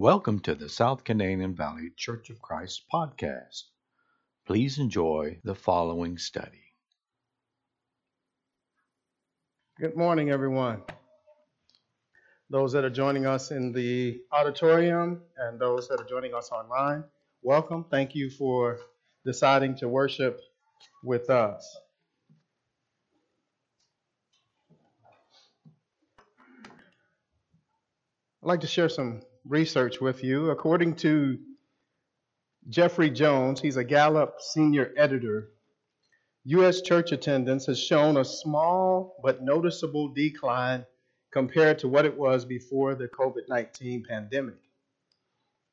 Welcome to the South Canadian Valley Church of Christ podcast. Please enjoy the following study. Good morning, everyone. Those that are joining us in the auditorium and those that are joining us online, welcome. Thank you for deciding to worship with us. I'd like to share some research with you. According to Jeffrey Jones, he's a Gallup senior editor, U.S. church attendance has shown a small but noticeable decline compared to what it was before the COVID 19 pandemic.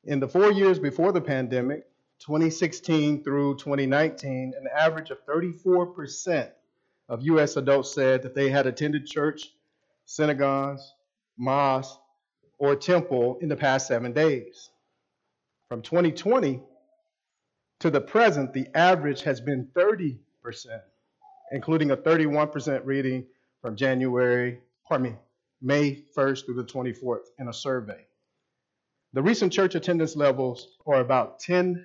In the four years before the pandemic, 2016 through 2019, an average of 34% of U.S. adults said that they had attended church, synagogues, mosques, or temple in the past seven days. From 2020 to the present, the average has been 30%, including a 31% reading from January, pardon me, May 1st through the 24th in a survey. The recent church attendance levels are about 10%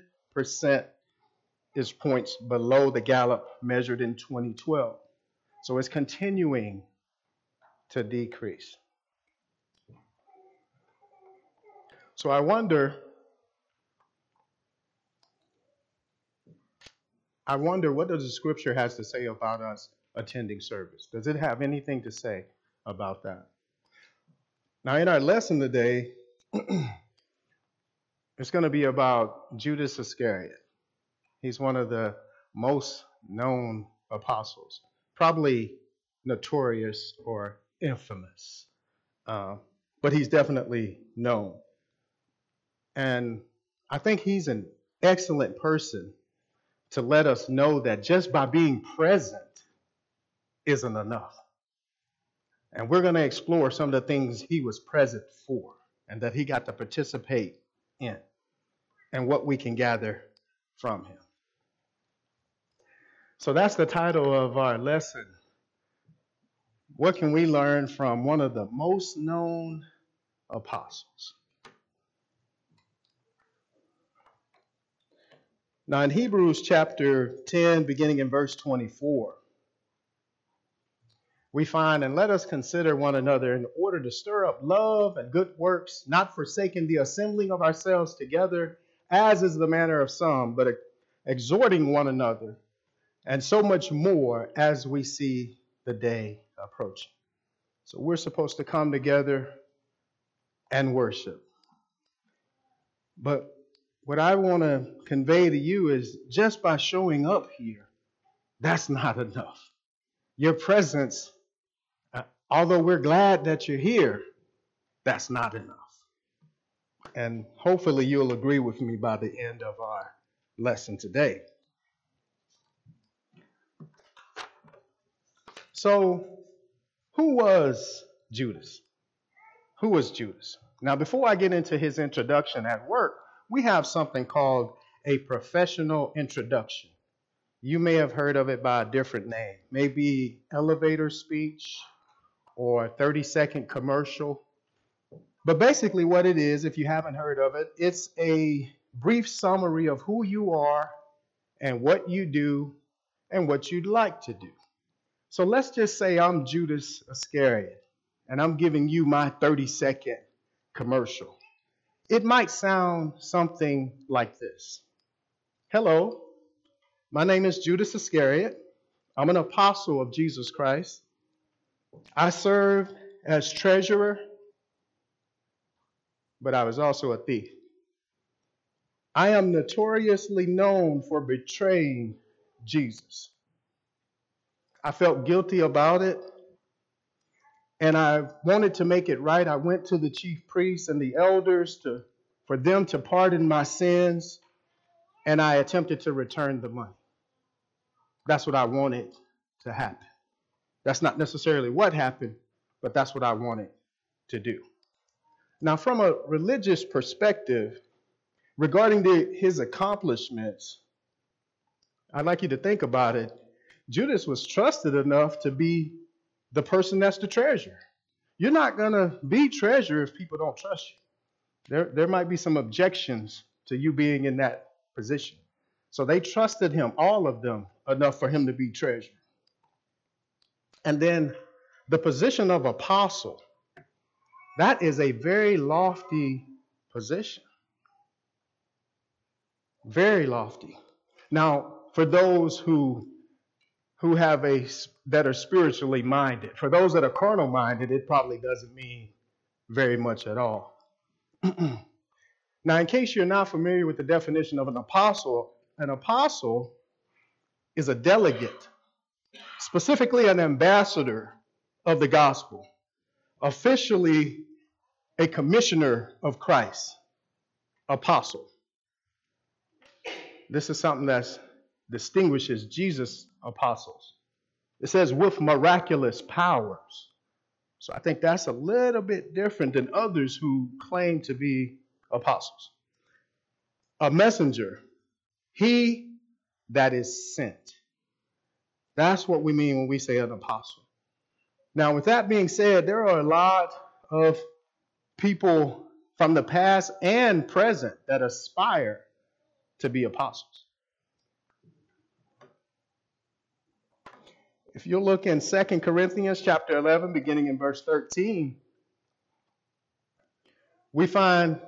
is points below the Gallup measured in 2012. So it's continuing to decrease. So I wonder, I wonder what does the scripture has to say about us attending service? Does it have anything to say about that? Now, in our lesson today, it's going to be about Judas Iscariot. He's one of the most known apostles, probably notorious or infamous, uh, but he's definitely known. And I think he's an excellent person to let us know that just by being present isn't enough. And we're going to explore some of the things he was present for and that he got to participate in and what we can gather from him. So that's the title of our lesson. What can we learn from one of the most known apostles? Now, in Hebrews chapter 10, beginning in verse 24, we find, and let us consider one another in order to stir up love and good works, not forsaking the assembling of ourselves together, as is the manner of some, but exhorting one another, and so much more as we see the day approaching. So we're supposed to come together and worship. But what I want to convey to you is just by showing up here, that's not enough. Your presence, uh, although we're glad that you're here, that's not enough. And hopefully you'll agree with me by the end of our lesson today. So, who was Judas? Who was Judas? Now, before I get into his introduction at work, we have something called a professional introduction. You may have heard of it by a different name, maybe elevator speech or 30 second commercial. But basically, what it is, if you haven't heard of it, it's a brief summary of who you are and what you do and what you'd like to do. So let's just say I'm Judas Iscariot and I'm giving you my 30 second commercial. It might sound something like this Hello, my name is Judas Iscariot. I'm an apostle of Jesus Christ. I served as treasurer, but I was also a thief. I am notoriously known for betraying Jesus. I felt guilty about it, and I wanted to make it right. I went to the chief priests and the elders to, for them to pardon my sins, and I attempted to return the money. That's what I wanted to happen. That's not necessarily what happened, but that's what I wanted to do. Now, from a religious perspective, regarding the, his accomplishments, I'd like you to think about it. Judas was trusted enough to be the person that's the treasure. You're not going to be treasure if people don't trust you. There, there might be some objections to you being in that position. So they trusted him, all of them, enough for him to be treasure. And then the position of apostle, that is a very lofty position. Very lofty. Now, for those who who have a that are spiritually minded, for those that are carnal minded, it probably doesn't mean very much at all. now, in case you're not familiar with the definition of an apostle, an apostle is a delegate, specifically an ambassador of the gospel, officially a commissioner of Christ, apostle. This is something that distinguishes Jesus' apostles. It says, with miraculous powers. So I think that's a little bit different than others who claim to be apostles. A messenger, he that is sent. That's what we mean when we say an apostle. Now, with that being said, there are a lot of people from the past and present that aspire to be apostles. If you look in 2 Corinthians chapter 11, beginning in verse 13, we find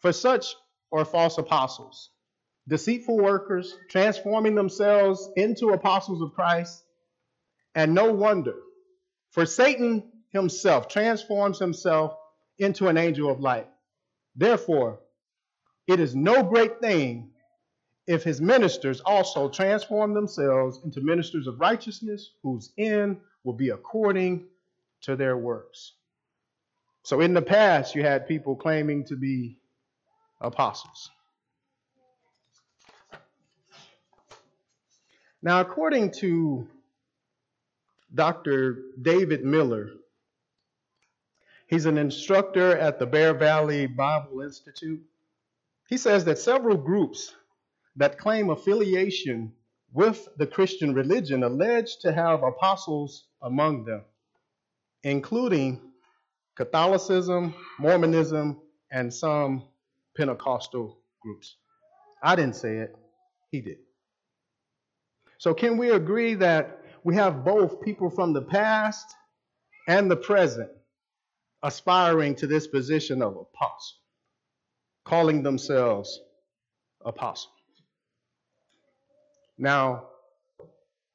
for such are false apostles, deceitful workers, transforming themselves into apostles of Christ, and no wonder, for Satan himself transforms himself into an angel of light. Therefore, it is no great thing if his ministers also transform themselves into ministers of righteousness, whose end will be according to their works. So in the past, you had people claiming to be apostles. Now, according to Dr. David Miller, he's an instructor at the Bear Valley Bible Institute. He says that several groups that claim affiliation with the Christian religion alleged to have apostles among them, including Catholicism, Mormonism, and some Pentecostal groups. I didn't say it, he did. So, can we agree that we have both people from the past and the present aspiring to this position of apostle, calling themselves apostle? Now,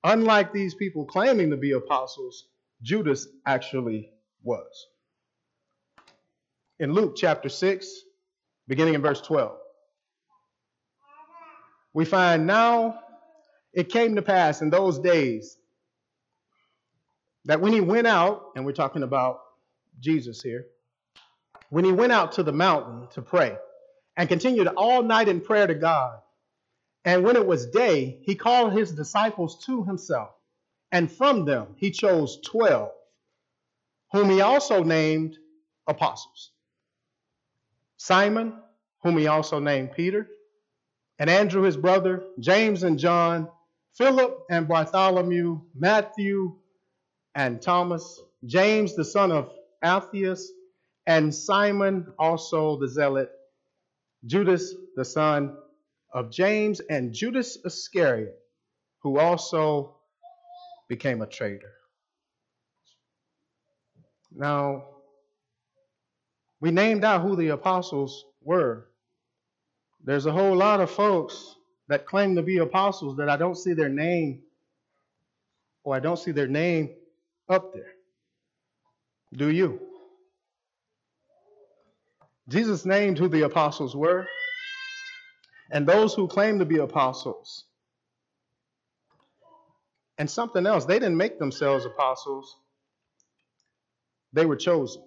unlike these people claiming to be apostles, Judas actually was. In Luke chapter 6, beginning in verse 12, we find now it came to pass in those days that when he went out, and we're talking about Jesus here, when he went out to the mountain to pray and continued all night in prayer to God, and when it was day, he called his disciples to himself, and from them he chose twelve, whom he also named apostles. Simon, whom he also named Peter, and Andrew his brother, James and John, Philip and Bartholomew, Matthew and Thomas, James the son of Alphaeus, and Simon also the zealot, Judas the son of James, and Judas Iscariot, who also became a traitor. Now, we named out who the apostles were. There's a whole lot of folks that claim to be apostles that I don't see their name or I don't see their name up there. Do you? Jesus named who the apostles were and those who claim to be apostles. And something else, they didn't make themselves apostles, they were chosen.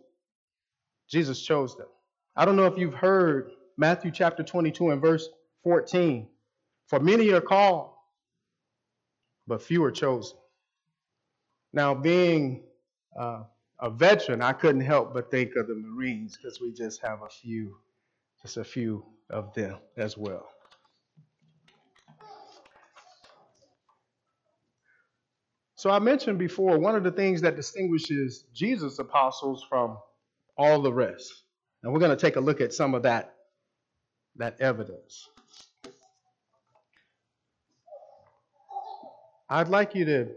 Jesus chose them. I don't know if you've heard Matthew chapter 22 and verse 14. For many are called, but few are chosen. Now, being uh, a veteran, I couldn't help but think of the Marines because we just have a few, just a few of them as well. So I mentioned before, one of the things that distinguishes Jesus' apostles from all the rest And we're going to take a look at some of that, that evidence. I'd like you to,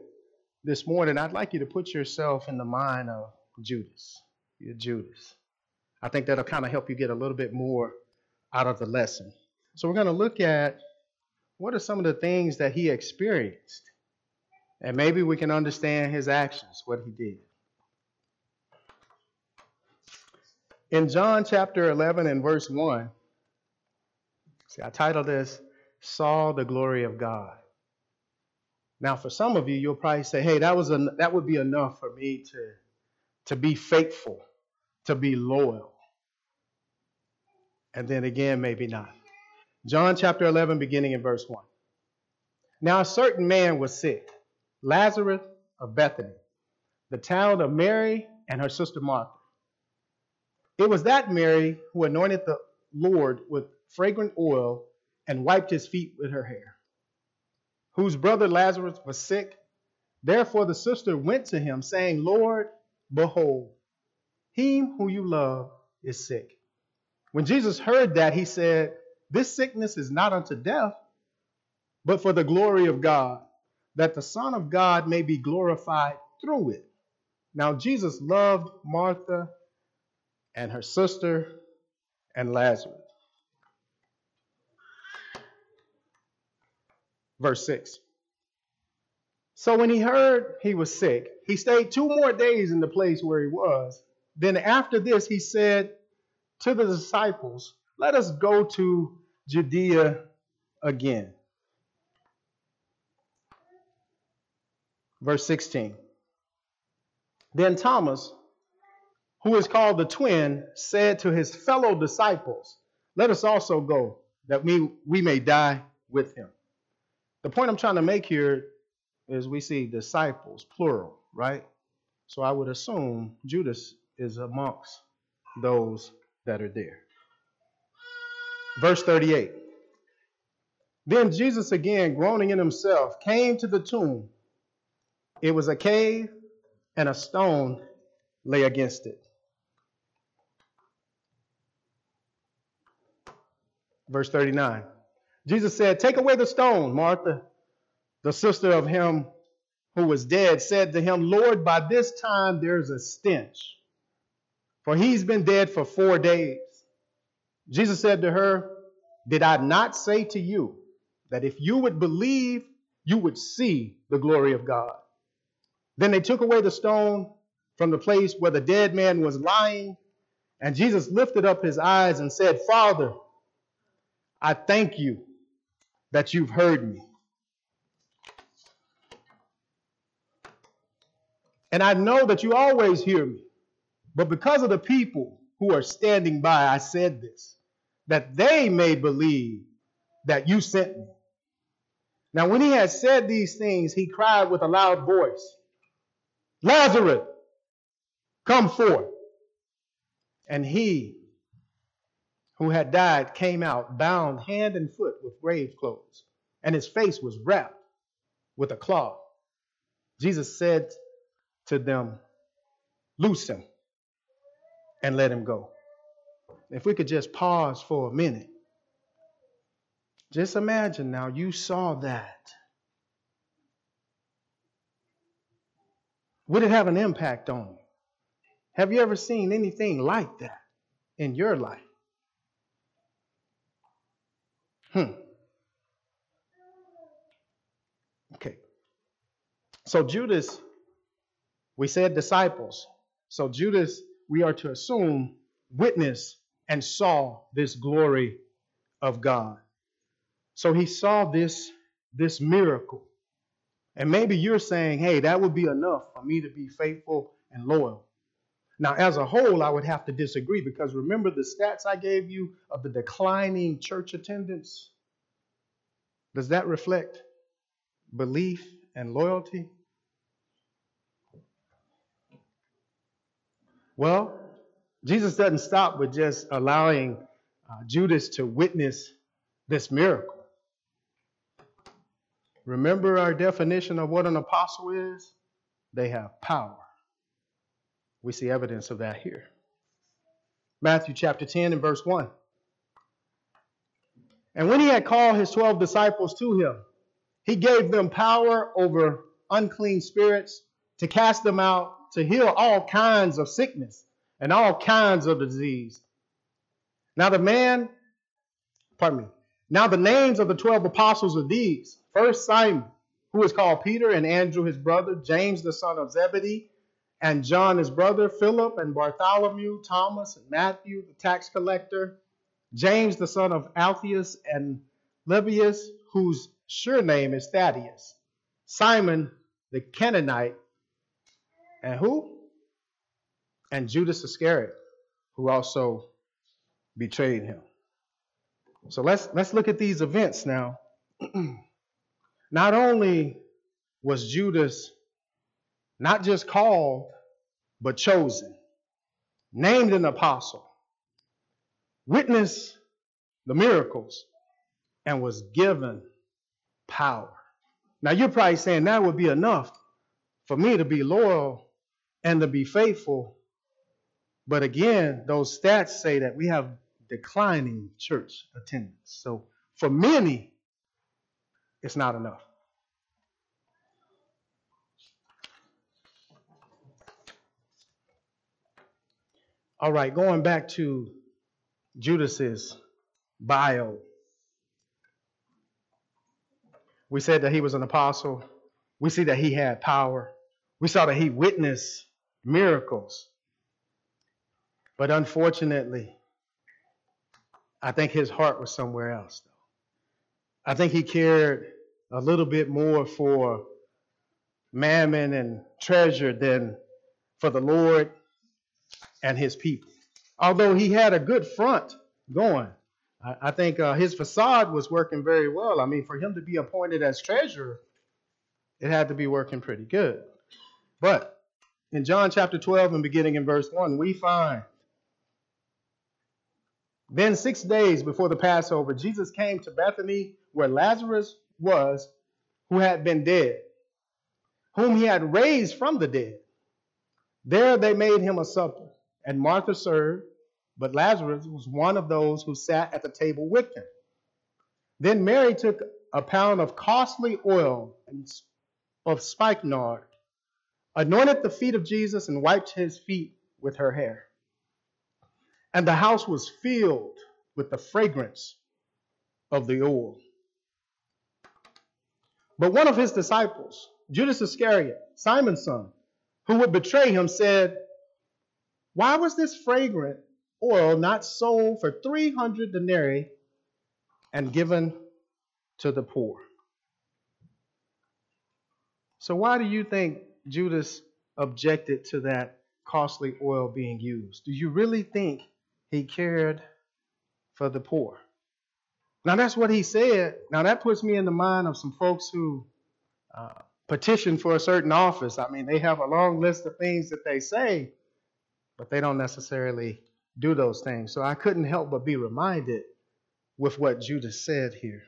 this morning, I'd like you to put yourself in the mind of Judas. You're Judas. I think that'll kind of help you get a little bit more out of the lesson. So we're going to look at what are some of the things that he experienced. And maybe we can understand his actions, what he did. In John chapter 11 and verse 1, see, I titled this, Saw the Glory of God. Now, for some of you, you'll probably say, hey, that, was a, that would be enough for me to, to be faithful, to be loyal. And then again, maybe not. John chapter 11, beginning in verse 1. Now, a certain man was sick, Lazarus of Bethany, the town of Mary and her sister Martha. It was that Mary who anointed the Lord with fragrant oil and wiped his feet with her hair, whose brother Lazarus was sick. Therefore, the sister went to him, saying, Lord, behold, he who you love is sick. When Jesus heard that, he said, This sickness is not unto death, but for the glory of God, that the Son of God may be glorified through it. Now, Jesus loved Martha and her sister and Lazarus. Verse 6. So when he heard he was sick, he stayed two more days in the place where he was. Then after this, he said, to the disciples, Let us go to Judea again. Verse 16. Then Thomas, who is called the twin, said to his fellow disciples, Let us also go, that we, we may die with him. The point I'm trying to make here is we see disciples, plural, right? So I would assume Judas is amongst those that are there. Verse 38. Then Jesus, again groaning in himself, came to the tomb. It was a cave, and a stone lay against it. Verse 39. Jesus said, Take away the stone. Martha, the sister of him who was dead, said to him, Lord, by this time there's a stench for he's been dead for four days. Jesus said to her, Did I not say to you that if you would believe, you would see the glory of God? Then they took away the stone from the place where the dead man was lying, and Jesus lifted up his eyes and said, Father, I thank you that you've heard me. And I know that you always hear me. But because of the people who are standing by, I said this, that they may believe that you sent me. Now, when he had said these things, he cried with a loud voice, Lazarus, come forth. And he who had died came out, bound hand and foot with grave clothes, and his face was wrapped with a cloth. Jesus said to them, Loose him and let him go. If we could just pause for a minute. Just imagine now you saw that. Would it have an impact on you? Have you ever seen anything like that in your life? Hmm. Okay. So Judas, we said disciples. So Judas we are to assume, witness and saw this glory of God. So he saw this, this miracle. And maybe you're saying, hey, that would be enough for me to be faithful and loyal. Now, as a whole, I would have to disagree because remember the stats I gave you of the declining church attendance? Does that reflect belief and loyalty? Well, Jesus doesn't stop with just allowing uh, Judas to witness this miracle. Remember our definition of what an apostle is? They have power. We see evidence of that here. Matthew chapter 10 and verse 1. And when he had called his 12 disciples to him, he gave them power over unclean spirits to cast them out, to heal all kinds of sickness and all kinds of disease. Now the man, pardon me, now the names of the 12 apostles are these. First Simon, who is called Peter, and Andrew his brother, James the son of Zebedee, and John his brother, Philip and Bartholomew, Thomas and Matthew the tax collector, James the son of Alphaeus and Lebbaeus, whose sure name is Thaddeus, Simon the Canaanite, and who? And Judas Iscariot, who also betrayed him. So let's let's look at these events now. not only was Judas not just called, but chosen, named an apostle, witnessed the miracles, and was given power. Now you're probably saying that would be enough for me to be loyal and to be faithful. But again, those stats say that we have declining church attendance. So for many, it's not enough. All right, going back to Judas's bio. We said that he was an apostle. We see that he had power. We saw that he witnessed miracles. But unfortunately, I think his heart was somewhere else, though. I think he cared a little bit more for mammon and treasure than for the Lord and his people. Although he had a good front going, I, I think uh, his facade was working very well. I mean, for him to be appointed as treasurer, it had to be working pretty good. But in John chapter 12 and beginning in verse 1, we find then, six days before the Passover, Jesus came to Bethany where Lazarus was, who had been dead, whom he had raised from the dead. There they made him a supper, and Martha served, but Lazarus was one of those who sat at the table with him. Then Mary took a pound of costly oil of spikenard, anointed the feet of Jesus, and wiped his feet with her hair and the house was filled with the fragrance of the oil. But one of his disciples, Judas Iscariot, Simon's son, who would betray him, said, Why was this fragrant oil not sold for 300 denarii and given to the poor? So, why do you think Judas objected to that costly oil being used? Do you really think he cared for the poor. Now, that's what he said. Now, that puts me in the mind of some folks who uh, petition for a certain office. I mean, they have a long list of things that they say, but they don't necessarily do those things. So I couldn't help but be reminded with what Judas said here.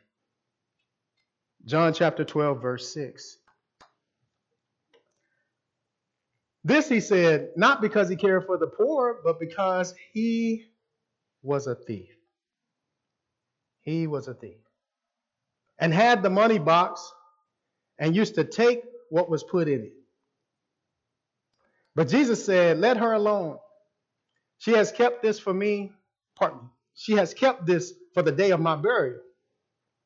John chapter 12, verse 6. This he said, not because he cared for the poor, but because he was a thief. He was a thief. And had the money box and used to take what was put in it. But Jesus said, Let her alone. She has kept this for me. Pardon me. She has kept this for the day of my burial.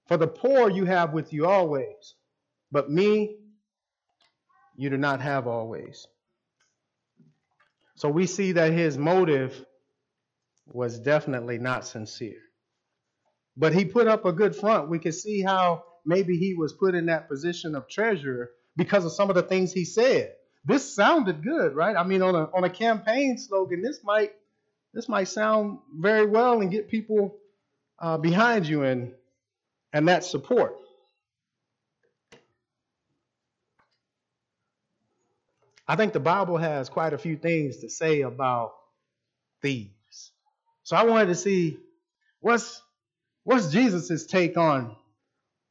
For the poor you have with you always, but me you do not have always. So we see that his motive was definitely not sincere. But he put up a good front. We could see how maybe he was put in that position of treasurer because of some of the things he said. This sounded good, right? I mean, on a on a campaign slogan, this might this might sound very well and get people uh, behind you and and that support. I think the Bible has quite a few things to say about thieves. So I wanted to see what's what's Jesus' take on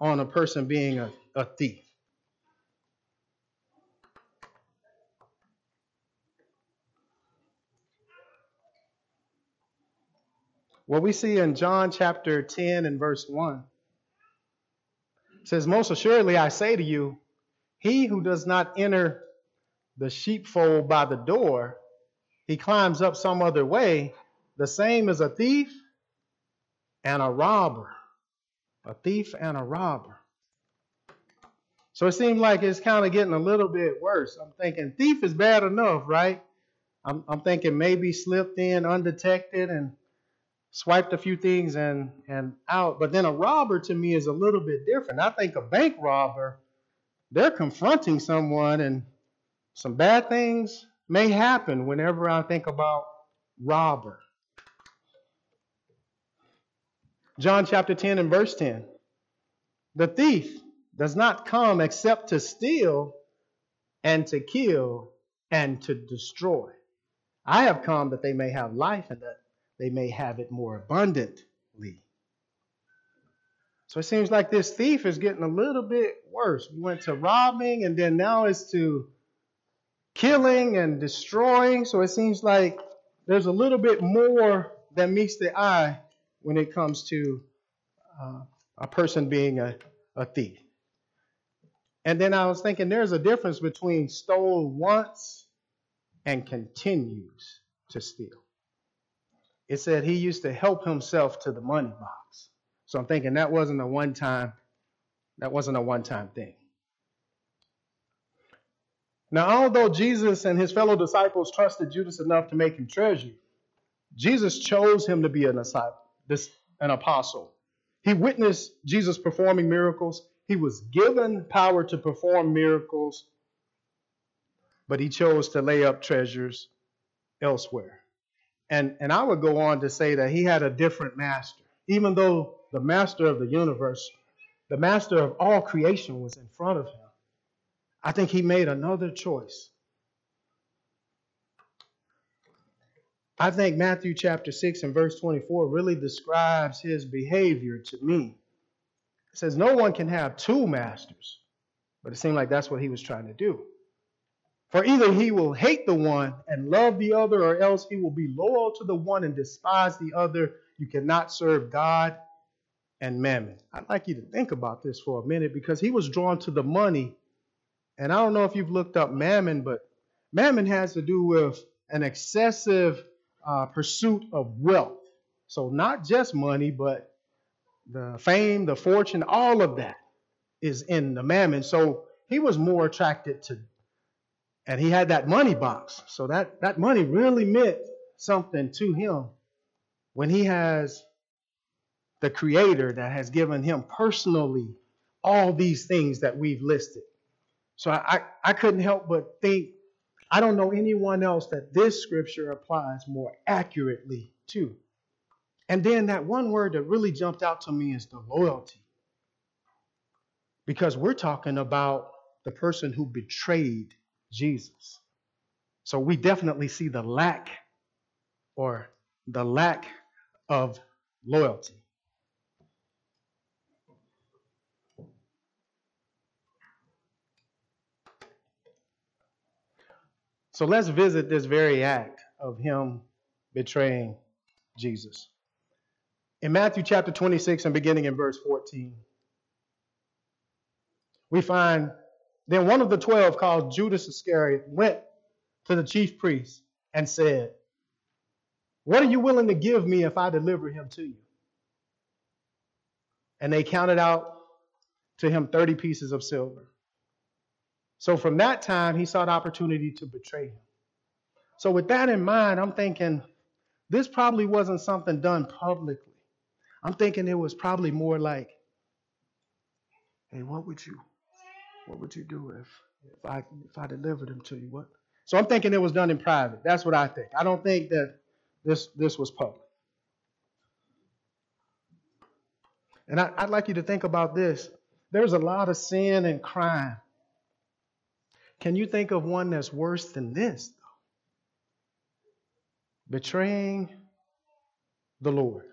on a person being a, a thief. What we see in John chapter 10 and verse 1 says, Most assuredly I say to you, he who does not enter the sheepfold by the door, he climbs up some other way, the same as a thief and a robber. A thief and a robber. So it seems like it's kind of getting a little bit worse. I'm thinking thief is bad enough, right? I'm, I'm thinking maybe slipped in undetected and swiped a few things and, and out. But then a robber to me is a little bit different. I think a bank robber, they're confronting someone and some bad things may happen whenever I think about robber. John chapter 10 and verse 10. The thief does not come except to steal and to kill and to destroy. I have come that they may have life and that they may have it more abundantly. So it seems like this thief is getting a little bit worse. We went to robbing and then now it's to killing and destroying. So it seems like there's a little bit more that meets the eye when it comes to uh, a person being a, a thief. And then I was thinking there's a difference between stole once and continues to steal. It said he used to help himself to the money box. So I'm thinking that wasn't a one time that wasn't a one time thing. Now, although Jesus and his fellow disciples trusted Judas enough to make him treasure, Jesus chose him to be an apostle. He witnessed Jesus performing miracles. He was given power to perform miracles, but he chose to lay up treasures elsewhere. And, and I would go on to say that he had a different master. Even though the master of the universe, the master of all creation was in front of him, I think he made another choice. I think Matthew chapter 6 and verse 24 really describes his behavior to me. It says, No one can have two masters, but it seemed like that's what he was trying to do. For either he will hate the one and love the other, or else he will be loyal to the one and despise the other. You cannot serve God and mammon. I'd like you to think about this for a minute because he was drawn to the money. And I don't know if you've looked up mammon, but mammon has to do with an excessive uh, pursuit of wealth. So, not just money, but the fame, the fortune, all of that is in the mammon. So, he was more attracted to and he had that money box. So that, that money really meant something to him when he has the creator that has given him personally all these things that we've listed. So I, I, couldn't help but think, I don't know anyone else that this scripture applies more accurately to. And then that one word that really jumped out to me is the loyalty. Because we're talking about the person who betrayed Jesus. So we definitely see the lack or the lack of loyalty. So let's visit this very act of him betraying Jesus. In Matthew chapter 26 and beginning in verse 14, we find then one of the twelve, called Judas Iscariot, went to the chief priests and said, What are you willing to give me if I deliver him to you? And they counted out to him 30 pieces of silver. So from that time, he sought opportunity to betray him. So, with that in mind, I'm thinking this probably wasn't something done publicly. I'm thinking it was probably more like, hey, what would you what would you do if if I if I delivered him to you? What? So I'm thinking it was done in private. That's what I think. I don't think that this this was public. And I, would like you to think about this. There's a lot of sin and crime. Can you think of one that's worse than this? Betraying the Lord.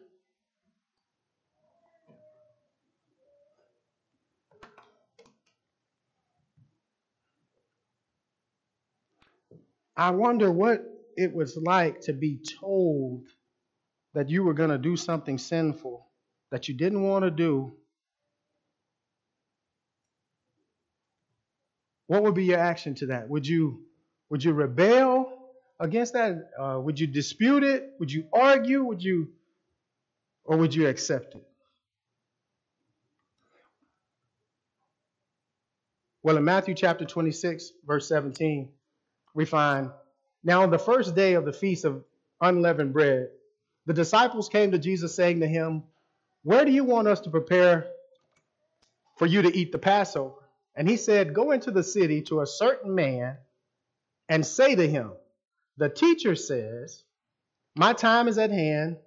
I wonder what it was like to be told that you were going to do something sinful that you didn't want to do, what would be your action to that? Would you would you rebel against that? Uh, would you dispute it? Would you argue? Would you or would you accept it? Well, in Matthew chapter 26, verse 17, we find now on the first day of the feast of unleavened bread, the disciples came to Jesus saying to him, Where do you want us to prepare for you to eat the Passover? And he said, Go into the city to a certain man and say to him, The teacher says, My time is at hand.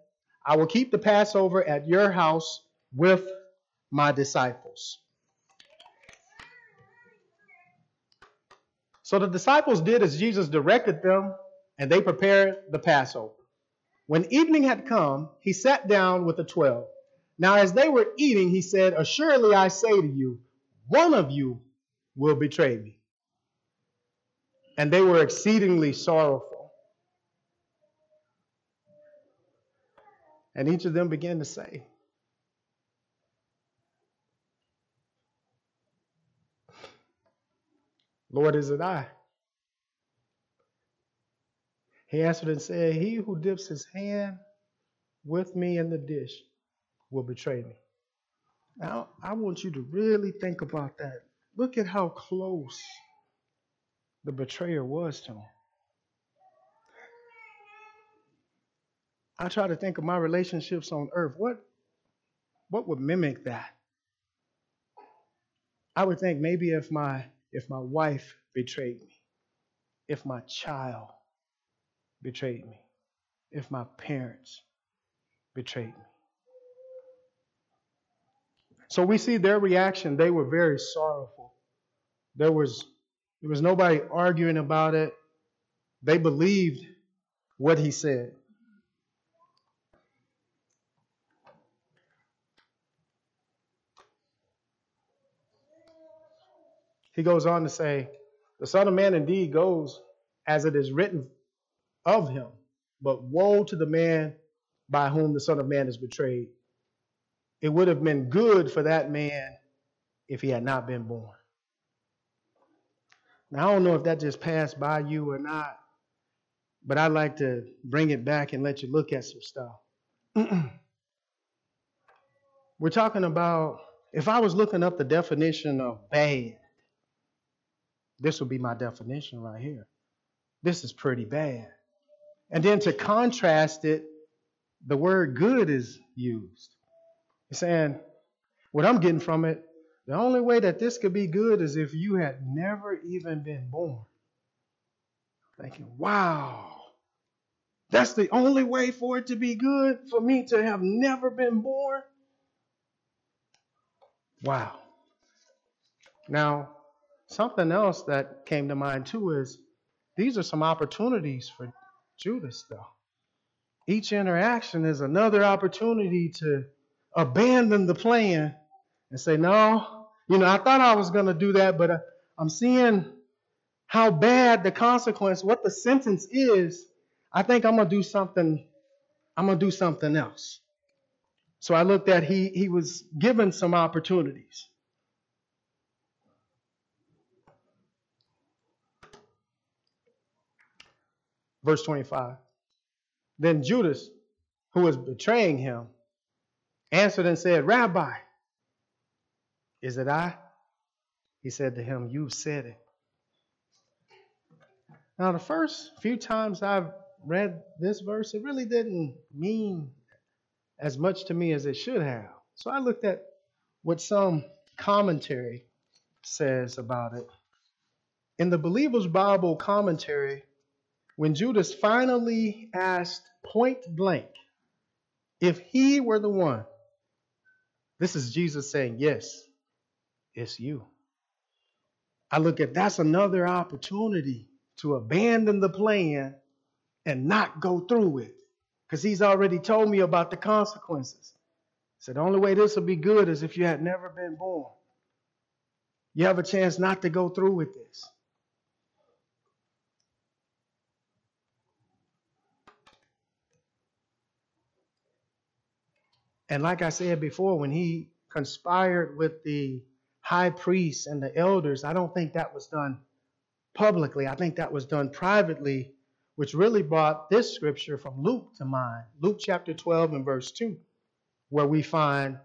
I will keep the Passover at your house with my disciples. So the disciples did as Jesus directed them, and they prepared the Passover. When evening had come, he sat down with the twelve. Now, as they were eating, he said, Assuredly I say to you, one of you will betray me. And they were exceedingly sorrowful. And each of them began to say, Lord, is it I? He answered and said, He who dips his hand with me in the dish will betray me. Now, I want you to really think about that. Look at how close the betrayer was to him. I try to think of my relationships on earth. What, what would mimic that? I would think maybe if my if my wife betrayed me, if my child betrayed me, if my parents betrayed me. So we see their reaction. They were very sorrowful. There was, there was nobody arguing about it. They believed what he said. He goes on to say, The Son of Man indeed goes as it is written of him, but woe to the man by whom the Son of Man is betrayed. It would have been good for that man if he had not been born. Now, I don't know if that just passed by you or not, but I'd like to bring it back and let you look at some stuff. We're talking about, if I was looking up the definition of bad, this would be my definition right here. This is pretty bad. And then to contrast it, the word good is used. He's saying, what I'm getting from it, the only way that this could be good is if you had never even been born. Thinking, wow, that's the only way for it to be good, for me to have never been born? Wow. Now, Something else that came to mind too is these are some opportunities for Judas, though. Each interaction is another opportunity to abandon the plan and say, No, you know, I thought I was going to do that, but uh, I'm seeing how bad the consequence, what the sentence is. I think I'm going to do something. I'm going to do something else. So I looked at he he was given some opportunities. Verse 25. Then Judas, who was betraying him, answered and said, Rabbi, is it I? He said to him, You've said it. Now, the first few times I've read this verse, it really didn't mean as much to me as it should have. So I looked at what some commentary says about it. In the Believer's Bible commentary, when Judas finally asked point blank if he were the one, this is Jesus saying, Yes, it's you. I look at that's another opportunity to abandon the plan and not go through it because he's already told me about the consequences. Said the only way this will be good is if you had never been born. You have a chance not to go through with this. And like I said before, when he conspired with the high priests and the elders, I don't think that was done publicly. I think that was done privately, which really brought this scripture from Luke to mind. Luke chapter 12 and verse 2, where we find,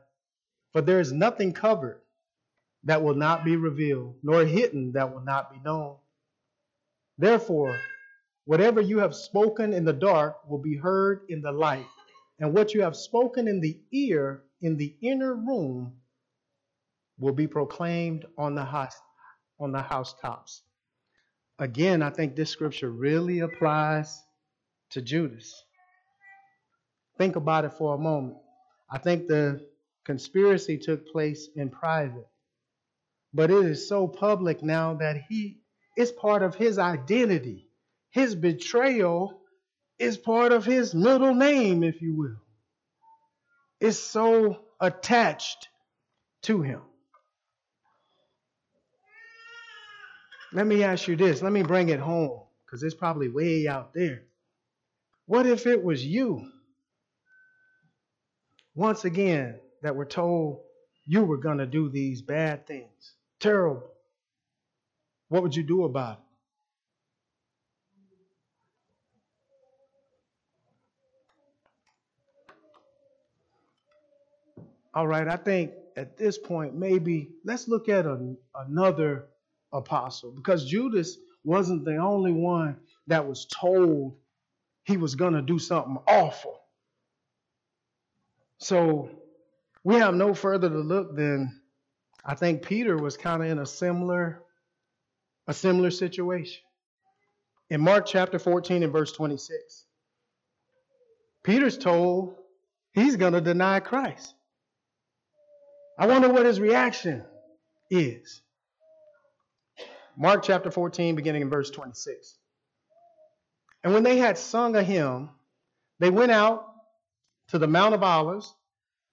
For there is nothing covered that will not be revealed, nor hidden that will not be known. Therefore, whatever you have spoken in the dark will be heard in the light, and what you have spoken in the ear in the inner room will be proclaimed on the house on the housetops. Again, I think this scripture really applies to Judas. Think about it for a moment. I think the conspiracy took place in private, but it is so public now that he is part of his identity. His betrayal is part of his middle name, if you will. It's so attached to him. Let me ask you this. Let me bring it home because it's probably way out there. What if it was you? Once again, that we're told you were going to do these bad things. Terrible. What would you do about it? All right, I think at this point, maybe let's look at a, another apostle because Judas wasn't the only one that was told he was going to do something awful. So we have no further to look than I think Peter was kind of in a similar a similar situation. In Mark chapter 14 and verse 26, Peter's told he's going to deny Christ. I wonder what his reaction is. Mark chapter 14, beginning in verse 26. And when they had sung a hymn, they went out to the Mount of Olives.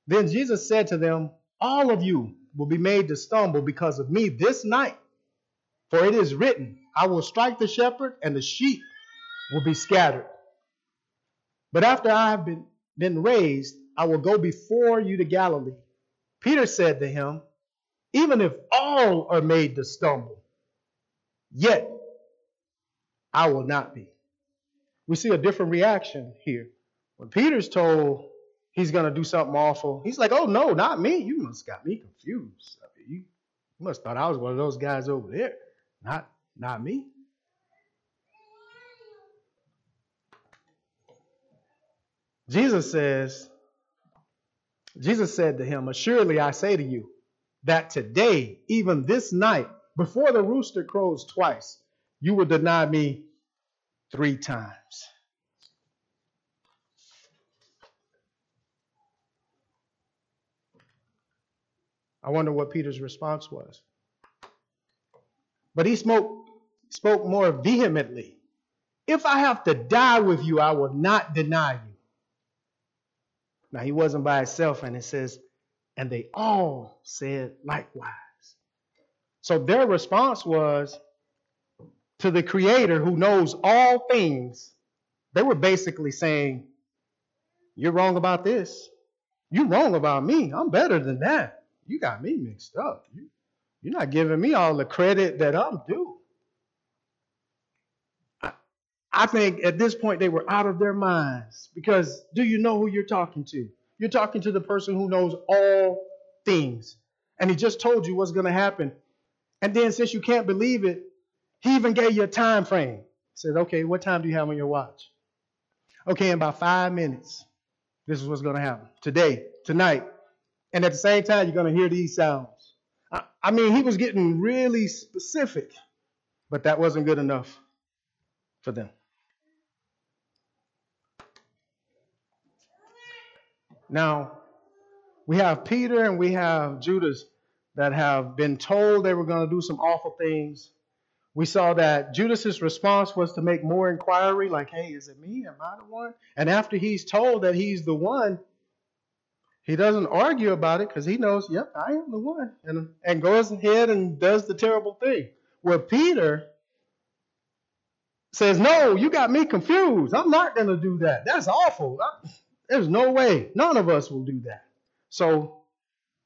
Then Jesus said to them, All of you will be made to stumble because of me this night. For it is written, I will strike the shepherd, and the sheep will be scattered. But after I have been, been raised, I will go before you to Galilee. Peter said to him, Even if all are made to stumble, yet I will not be. We see a different reaction here. When Peter's told he's going to do something awful, he's like, oh, no, not me. You must got me confused. I mean, you must thought I was one of those guys over there. Not, not me. Jesus says, Jesus said to him, Assuredly I say to you, that today, even this night, before the rooster crows twice, you will deny me three times. I wonder what Peter's response was. But he spoke, spoke more vehemently. If I have to die with you, I will not deny you. Now, he wasn't by himself, and it says, and they all said likewise. So their response was to the Creator who knows all things. They were basically saying, You're wrong about this. You're wrong about me. I'm better than that. You got me mixed up. You, you're not giving me all the credit that I'm due. I, think at this point they were out of their minds because do you know who you're talking to? You're talking to the person who knows all things. And he just told you what's going to happen. And then since you can't believe it, he even gave you a time frame. He said, okay, what time do you have on your watch? Okay, in about five minutes, this is what's going to happen. Today, tonight. And at the same time, you're going to hear these sounds. I, I mean, he was getting really specific, but that wasn't good enough for them. Now, we have Peter and we have Judas that have been told they were going to do some awful things. We saw that Judas's response was to make more inquiry, like, hey, is it me? Am I the one? And after he's told that he's the one, he doesn't argue about it because he knows, yep, I am the one. And, and goes ahead and does the terrible thing. Where Peter says, no, you got me confused. I'm not going to do that. That's awful. I, there's no way. None of us will do that. So,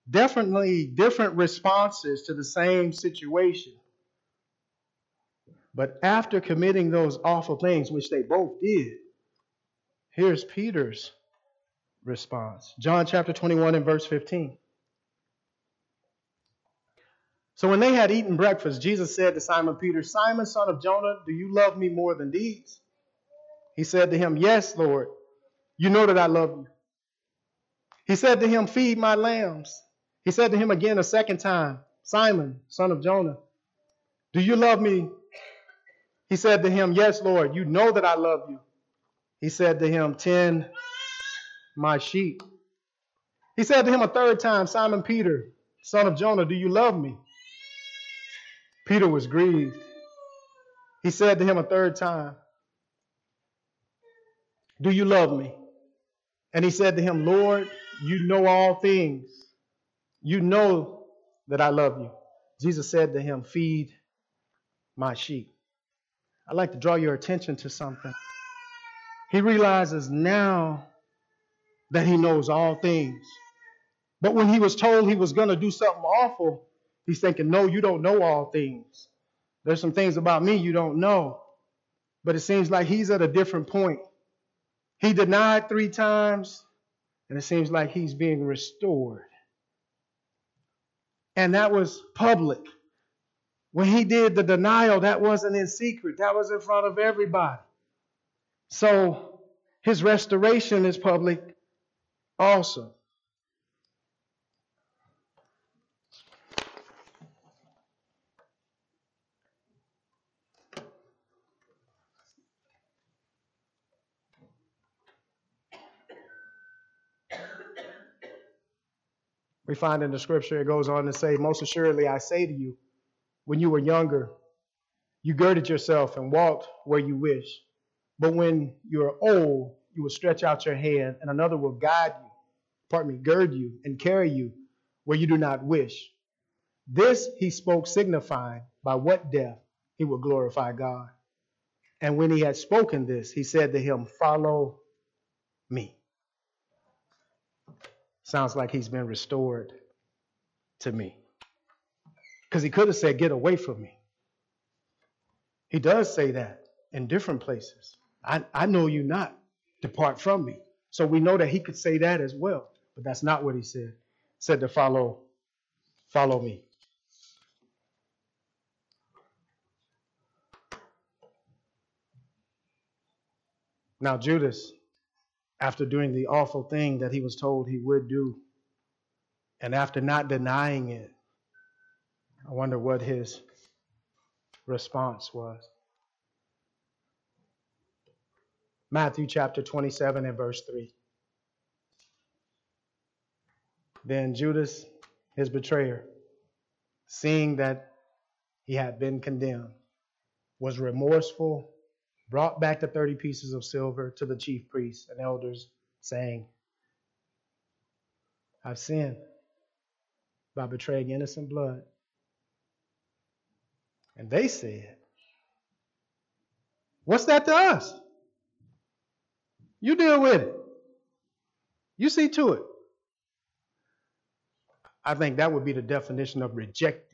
definitely different responses to the same situation. But after committing those awful things, which they both did, here's Peter's response. John chapter 21 and verse 15. So when they had eaten breakfast, Jesus said to Simon Peter, Simon, son of Jonah, do you love me more than these? He said to him, Yes, Lord. You know that I love you. He said to him, Feed my lambs. He said to him again a second time, Simon, son of Jonah, do you love me? He said to him, Yes, Lord, you know that I love you. He said to him, Tend my sheep. He said to him a third time, Simon Peter, son of Jonah, do you love me? Peter was grieved. He said to him a third time, Do you love me? And he said to him, Lord, you know all things. You know that I love you. Jesus said to him, Feed my sheep. I'd like to draw your attention to something. He realizes now that he knows all things. But when he was told he was going to do something awful, He's thinking, no, you don't know all things. There's some things about me you don't know. But it seems like he's at a different point. He denied three times, and it seems like he's being restored. And that was public. When he did the denial, that wasn't in secret, that was in front of everybody. So his restoration is public also. We find in the scripture, it goes on to say, Most assuredly, I say to you, when you were younger, you girded yourself and walked where you wish. But when you are old, you will stretch out your hand, and another will guide you, pardon me, gird you and carry you where you do not wish. This he spoke, signifying by what death he would glorify God. And when he had spoken this, he said to him, Follow me. Sounds like he's been restored to me. Because he could have said, Get away from me. He does say that in different places. I, I know you not. Depart from me. So we know that he could say that as well. But that's not what he said. He said to follow, follow me. Now, Judas after doing the awful thing that he was told he would do, and after not denying it, I wonder what his response was. Matthew chapter 27 and verse 3. Then Judas, his betrayer, seeing that he had been condemned, was remorseful brought back the 30 pieces of silver to the chief priests and elders, saying, I've sinned by betraying innocent blood. And they said, What's that to us? You deal with it. You see to it. I think that would be the definition of rejecting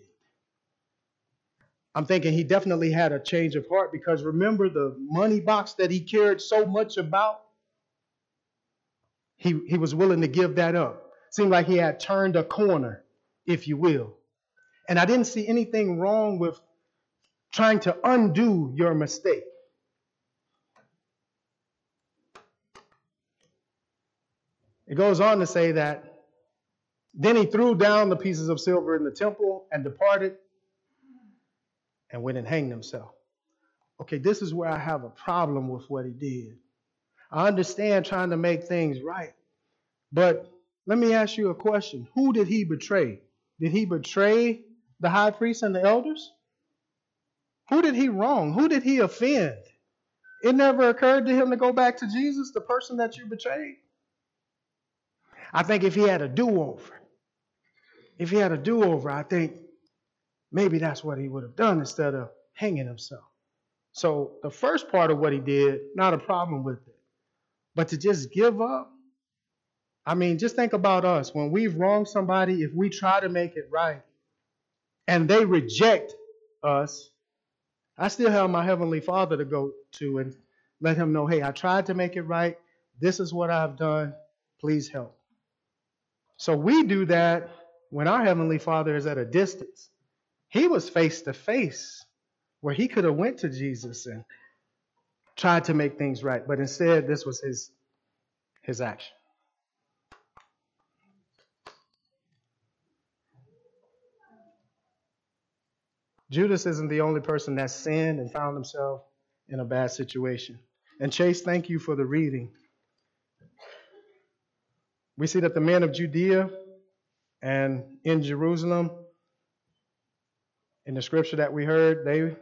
I'm thinking he definitely had a change of heart because remember the money box that he cared so much about? He, he was willing to give that up. Seemed like he had turned a corner, if you will. And I didn't see anything wrong with trying to undo your mistake. It goes on to say that then he threw down the pieces of silver in the temple and departed and went and hanged himself. Okay, this is where I have a problem with what he did. I understand trying to make things right, but let me ask you a question. Who did he betray? Did he betray the high priest and the elders? Who did he wrong? Who did he offend? It never occurred to him to go back to Jesus, the person that you betrayed. I think if he had a do over, if he had a do over, I think maybe that's what he would have done instead of hanging himself. So the first part of what he did, not a problem with it. But to just give up, I mean, just think about us. When we've wronged somebody, if we try to make it right and they reject us, I still have my Heavenly Father to go to and let him know, hey, I tried to make it right. This is what I've done. Please help. So we do that when our Heavenly Father is at a distance. He was face to face where he could have went to Jesus and tried to make things right, but instead this was his his action. Judas isn't the only person that sinned and found himself in a bad situation. And Chase, thank you for the reading. We see that the men of Judea and in Jerusalem, in the scripture that we heard, they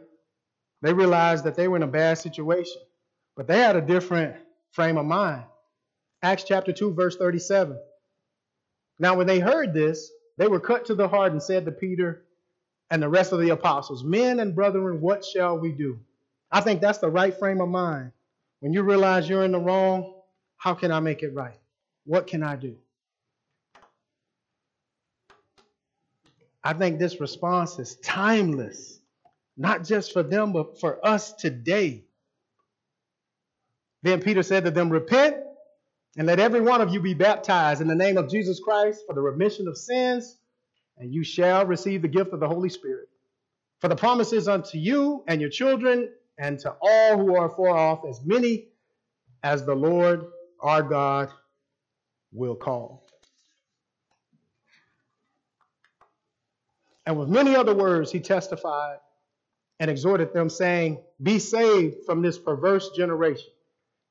they realized that they were in a bad situation, but they had a different frame of mind. Acts chapter 2, verse 37. Now, when they heard this, they were cut to the heart and said to Peter and the rest of the apostles, Men and brethren, what shall we do? I think that's the right frame of mind. When you realize you're in the wrong, how can I make it right? What can I do? I think this response is timeless, not just for them, but for us today. Then Peter said to them, Repent and let every one of you be baptized in the name of Jesus Christ for the remission of sins and you shall receive the gift of the Holy Spirit. For the promises unto you and your children and to all who are far off, as many as the Lord our God will call. And with many other words, he testified and exhorted them, saying, Be saved from this perverse generation.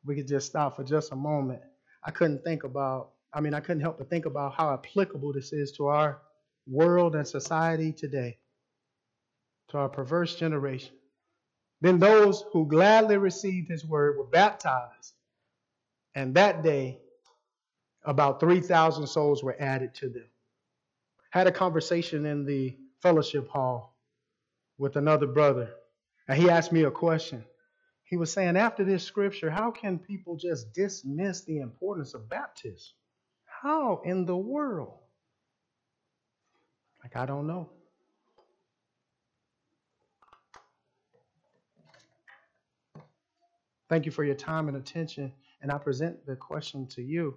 We could just stop for just a moment. I couldn't think about, I mean, I couldn't help but think about how applicable this is to our world and society today, to our perverse generation. Then those who gladly received his word were baptized. And that day, about 3,000 souls were added to them. Had a conversation in the fellowship hall with another brother, and he asked me a question. He was saying, after this scripture, how can people just dismiss the importance of baptism? How in the world? Like, I don't know. Thank you for your time and attention. And I present the question to you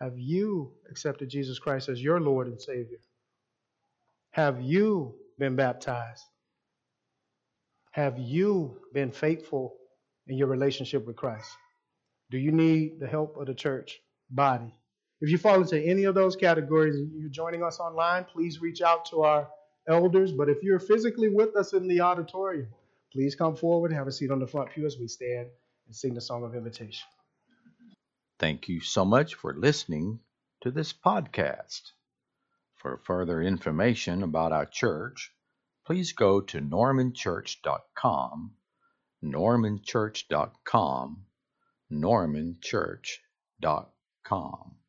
Have you accepted Jesus Christ as your Lord and Savior? Have you been baptized? Have you been faithful in your relationship with Christ? Do you need the help of the church body? If you fall into any of those categories and you're joining us online, please reach out to our elders. But if you're physically with us in the auditorium, please come forward, have a seat on the front pew as we stand and sing the song of invitation. Thank you so much for listening to this podcast. For further information about our church, please go to normanchurch.com, normanchurch.com, normanchurch.com.